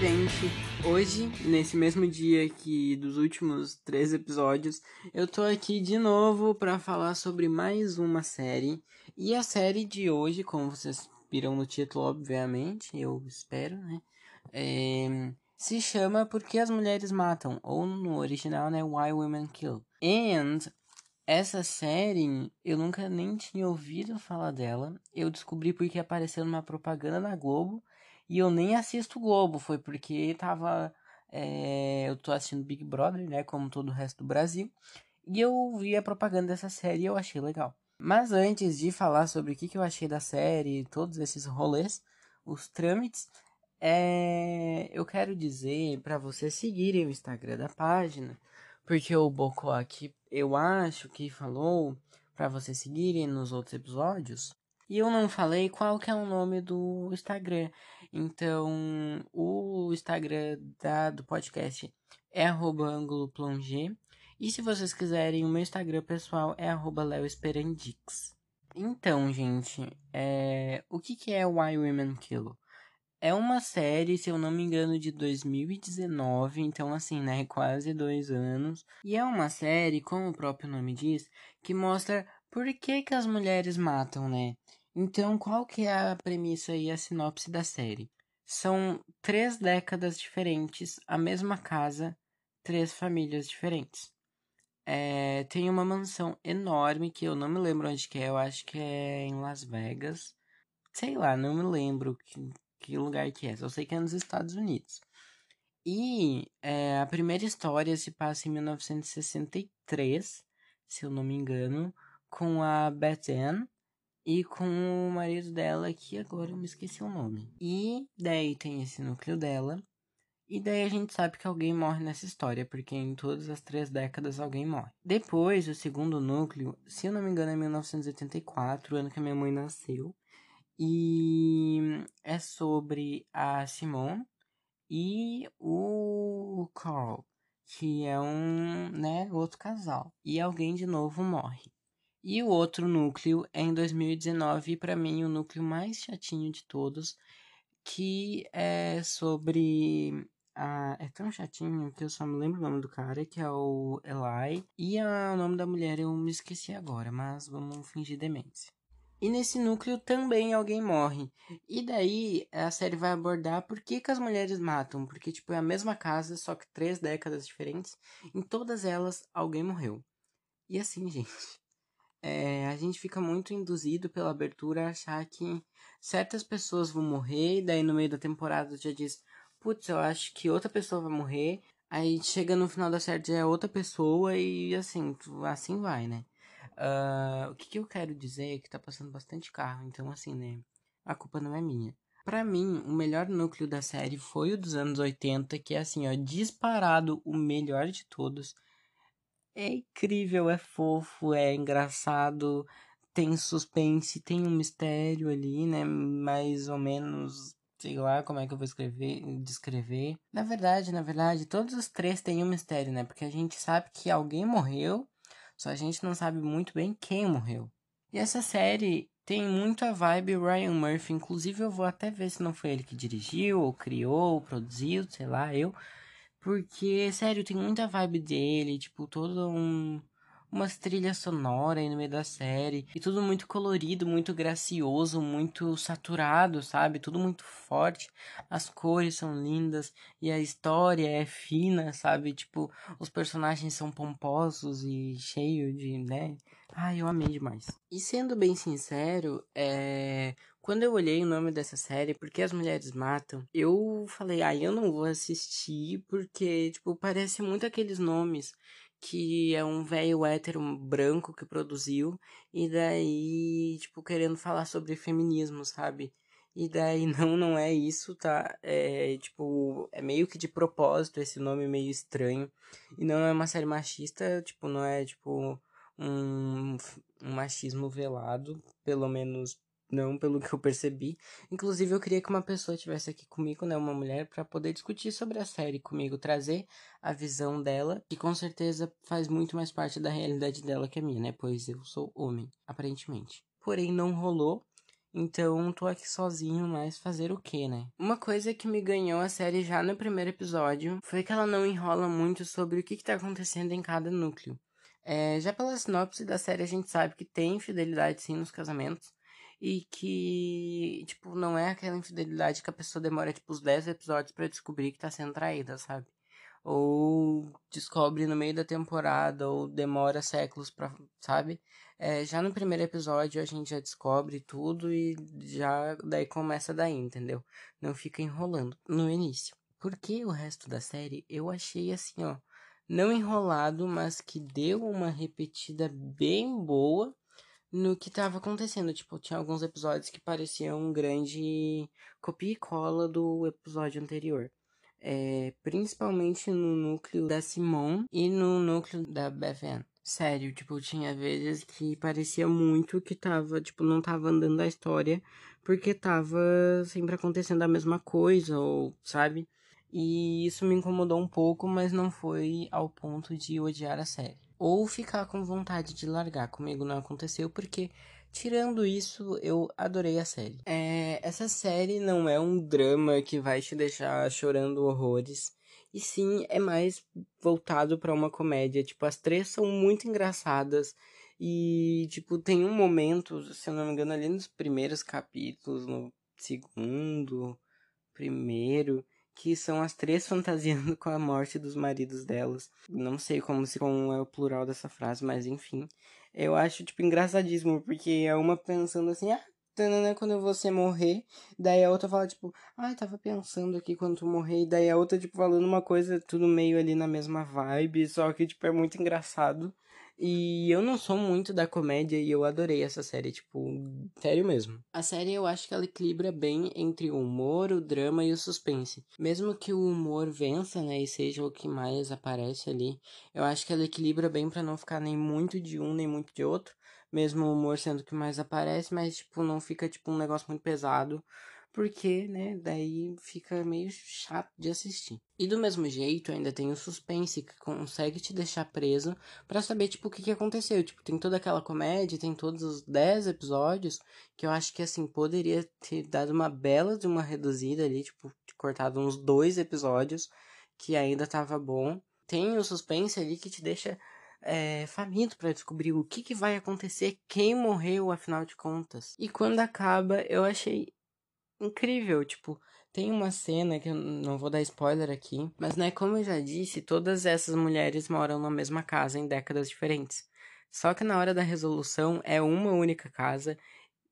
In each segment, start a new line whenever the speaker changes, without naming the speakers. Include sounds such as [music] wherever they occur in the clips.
gente. Hoje, nesse mesmo dia que dos últimos três episódios, eu tô aqui de novo para falar sobre mais uma série. E a série de hoje, como vocês viram no título, obviamente, eu espero, né? É, se chama Porque as Mulheres Matam, ou no original, né? Why Women Kill. And essa série, eu nunca nem tinha ouvido falar dela. Eu descobri porque apareceu numa propaganda na Globo. E eu nem assisto Globo, foi porque tava. É, eu tô assistindo Big Brother, né? Como todo o resto do Brasil. E eu vi a propaganda dessa série e eu achei legal. Mas antes de falar sobre o que, que eu achei da série, todos esses rolês, os trâmites, é, eu quero dizer para vocês seguirem o Instagram da página, porque o Bocó aqui, eu acho que falou para vocês seguirem nos outros episódios. E eu não falei qual que é o nome do Instagram. Então, o Instagram da, do podcast é arroba E se vocês quiserem, o meu Instagram pessoal é leoesperandix. Então, gente, é... o que, que é Why Women Kill? É uma série, se eu não me engano, de 2019, então assim, né, quase dois anos. E é uma série, como o próprio nome diz, que mostra por que, que as mulheres matam, né? Então, qual que é a premissa e a sinopse da série? São três décadas diferentes, a mesma casa, três famílias diferentes. É, tem uma mansão enorme que eu não me lembro onde que é, eu acho que é em Las Vegas. Sei lá, não me lembro que, que lugar que é, só sei que é nos Estados Unidos. E é, a primeira história se passa em 1963, se eu não me engano, com a Beth Ann, e com o marido dela, que agora eu me esqueci o nome. E daí tem esse núcleo dela. E daí a gente sabe que alguém morre nessa história, porque em todas as três décadas alguém morre. Depois, o segundo núcleo, se eu não me engano, é 1984, o ano que a minha mãe nasceu. E é sobre a Simone e o Carl, que é um, né, outro casal. E alguém de novo morre. E o outro núcleo é em 2019, e para mim o núcleo mais chatinho de todos, que é sobre a, é tão chatinho que eu só me lembro o nome do cara, que é o Eli. E a, o nome da mulher eu me esqueci agora, mas vamos fingir demência. E nesse núcleo também alguém morre. E daí a série vai abordar por que, que as mulheres matam. Porque, tipo, é a mesma casa, só que três décadas diferentes. Em todas elas, alguém morreu. E assim, [laughs] gente é, a gente fica muito induzido pela abertura a achar que certas pessoas vão morrer, e daí no meio da temporada já diz, putz, eu acho que outra pessoa vai morrer, aí chega no final da série é outra pessoa e assim, assim vai, né? Uh, o que, que eu quero dizer é que tá passando bastante carro, então assim, né? A culpa não é minha. Para mim, o melhor núcleo da série foi o dos anos 80, que é assim, ó, disparado o melhor de todos é incrível, é fofo, é engraçado, tem suspense, tem um mistério ali, né? Mais ou menos, sei lá como é que eu vou escrever, descrever. Na verdade, na verdade, todos os três têm um mistério, né? Porque a gente sabe que alguém morreu, só a gente não sabe muito bem quem morreu. E essa série tem muito a vibe Ryan Murphy, inclusive eu vou até ver se não foi ele que dirigiu, ou criou, ou produziu, sei lá, eu. Porque, sério, tem muita vibe dele, tipo, todo um umas trilhas sonoras aí no meio da série. E tudo muito colorido, muito gracioso, muito saturado, sabe? Tudo muito forte. As cores são lindas e a história é fina, sabe? Tipo, os personagens são pomposos e cheios de, né? Ai, eu amei demais. E sendo bem sincero, é. Quando eu olhei o nome dessa série, Porque as Mulheres Matam, eu falei, ah, eu não vou assistir, porque, tipo, parece muito aqueles nomes que é um velho hétero branco que produziu, e daí, tipo, querendo falar sobre feminismo, sabe? E daí, [laughs] não, não é isso, tá? É, tipo, é meio que de propósito esse nome meio estranho. E não é uma série machista, tipo, não é, tipo, um, um machismo velado, pelo menos não pelo que eu percebi. Inclusive, eu queria que uma pessoa estivesse aqui comigo, né, uma mulher, para poder discutir sobre a série comigo, trazer a visão dela, que com certeza faz muito mais parte da realidade dela que a minha, né, pois eu sou homem, aparentemente. Porém, não rolou. Então, tô aqui sozinho, mas fazer o que, né? Uma coisa que me ganhou a série já no primeiro episódio foi que ela não enrola muito sobre o que, que tá acontecendo em cada núcleo. É, já pela sinopse da série, a gente sabe que tem infidelidade sim nos casamentos. E que, tipo, não é aquela infidelidade que a pessoa demora, tipo, os 10 episódios para descobrir que tá sendo traída, sabe? Ou descobre no meio da temporada, ou demora séculos pra, sabe? É, já no primeiro episódio a gente já descobre tudo e já daí começa daí, entendeu? Não fica enrolando no início. Porque o resto da série eu achei assim, ó, não enrolado, mas que deu uma repetida bem boa no que estava acontecendo. Tipo, tinha alguns episódios que pareciam um grande copia e cola do episódio anterior. É, principalmente no núcleo da Simone e no núcleo da Beth Sério, tipo, tinha vezes que parecia muito que tava, tipo, não tava andando a história, porque tava sempre acontecendo a mesma coisa, ou, sabe? E isso me incomodou um pouco, mas não foi ao ponto de odiar a série. Ou ficar com vontade de largar. Comigo não aconteceu, porque, tirando isso, eu adorei a série. É, essa série não é um drama que vai te deixar chorando horrores. E sim, é mais voltado para uma comédia. Tipo, as três são muito engraçadas. E, tipo, tem um momento, se eu não me engano, ali nos primeiros capítulos, no segundo, primeiro, que são as três [laughs] fantasiando com a morte dos maridos delas. Não sei como se como é o plural dessa frase, mas enfim. Eu acho, tipo, engraçadíssimo, porque é uma pensando assim, ah, tanana, quando você morrer. Daí a outra fala, tipo, ah, tava pensando aqui quando tu morrer. E daí a outra, tipo, falando uma coisa, tudo meio ali na mesma vibe. Só que, tipo, é muito engraçado. E eu não sou muito da comédia e eu adorei essa série, tipo, sério mesmo. A série eu acho que ela equilibra bem entre o humor, o drama e o suspense. Mesmo que o humor vença, né, e seja o que mais aparece ali, eu acho que ela equilibra bem para não ficar nem muito de um nem muito de outro mesmo o humor sendo que mais aparece, mas, tipo, não fica, tipo, um negócio muito pesado, porque, né, daí fica meio chato de assistir. E do mesmo jeito, ainda tem o suspense, que consegue te deixar preso para saber, tipo, o que, que aconteceu. Tipo, tem toda aquela comédia, tem todos os 10 episódios, que eu acho que, assim, poderia ter dado uma bela de uma reduzida ali, tipo, cortado uns dois episódios, que ainda tava bom. Tem o suspense ali que te deixa é, faminto para descobrir o que, que vai acontecer, quem morreu, afinal de contas. E quando acaba, eu achei incrível, tipo, tem uma cena que eu não vou dar spoiler aqui, mas né, como eu já disse, todas essas mulheres moram na mesma casa em décadas diferentes. Só que na hora da resolução é uma única casa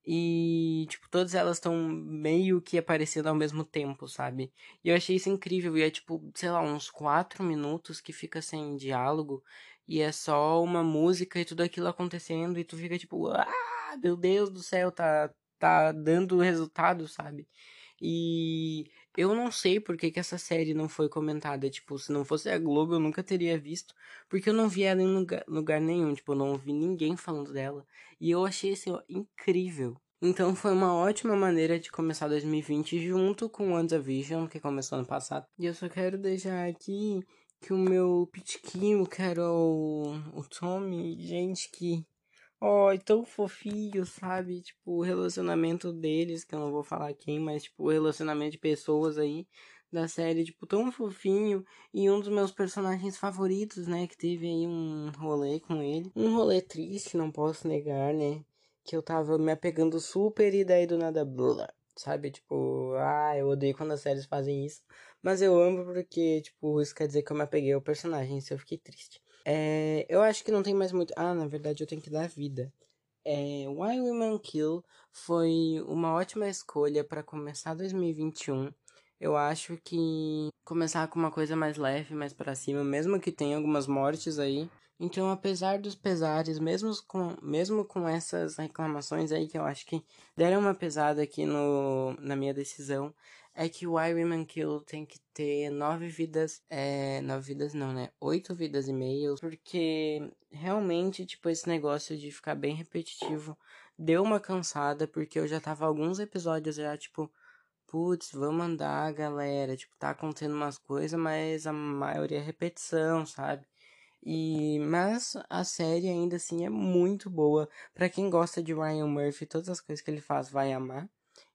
e, tipo, todas elas estão meio que aparecendo ao mesmo tempo, sabe? E eu achei isso incrível. E é, tipo, sei lá, uns quatro minutos que fica sem diálogo e é só uma música e tudo aquilo acontecendo e tu fica tipo, ah, meu Deus do céu, tá, tá dando resultado, sabe? E eu não sei por que, que essa série não foi comentada. Tipo, se não fosse a Globo, eu nunca teria visto. Porque eu não vi ela em lugar, lugar nenhum. Tipo, eu não ouvi ninguém falando dela. E eu achei, assim, incrível. Então foi uma ótima maneira de começar 2020 junto com WandaVision, que começou ano passado. E eu só quero deixar aqui que o meu pitiquinho, que era o, o Tommy, gente, que. Ó, oh, tão fofinho, sabe? Tipo, o relacionamento deles, que eu não vou falar quem, mas, tipo, o relacionamento de pessoas aí da série, tipo, tão fofinho. E um dos meus personagens favoritos, né? Que teve aí um rolê com ele. Um rolê triste, não posso negar, né? Que eu tava me apegando super e daí do nada, blá, sabe? Tipo, ah, eu odeio quando as séries fazem isso. Mas eu amo porque, tipo, isso quer dizer que eu me apeguei ao personagem, isso eu fiquei triste. É, eu acho que não tem mais muito. Ah, na verdade eu tenho que dar vida. É, Why Women Kill foi uma ótima escolha para começar 2021. Eu acho que começar com uma coisa mais leve, mais para cima, mesmo que tenha algumas mortes aí. Então, apesar dos pesares, mesmo com, mesmo com essas reclamações aí que eu acho que deram uma pesada aqui no, na minha decisão, é que o Why Women Kill tem que ter nove vidas. É. Nove vidas não, né? Oito vidas e meia. Porque realmente, tipo, esse negócio de ficar bem repetitivo deu uma cansada. Porque eu já tava alguns episódios já, tipo. Putz, vamos andar, galera. Tipo, tá acontecendo umas coisas, mas a maioria é repetição, sabe? E mas a série ainda assim é muito boa. Para quem gosta de Ryan Murphy, todas as coisas que ele faz vai amar.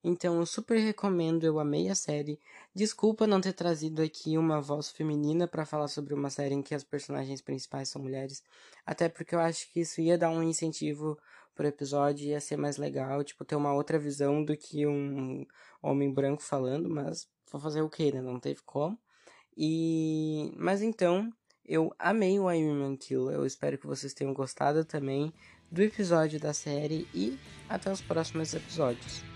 Então eu super recomendo, eu amei a série. Desculpa não ter trazido aqui uma voz feminina para falar sobre uma série em que as personagens principais são mulheres, até porque eu acho que isso ia dar um incentivo pro episódio, ia ser mais legal, tipo, ter uma outra visão do que um homem branco falando, mas vou fazer o que, né? Não teve como. E mas então, eu amei o I Am Kill. Eu espero que vocês tenham gostado também do episódio da série e até os próximos episódios.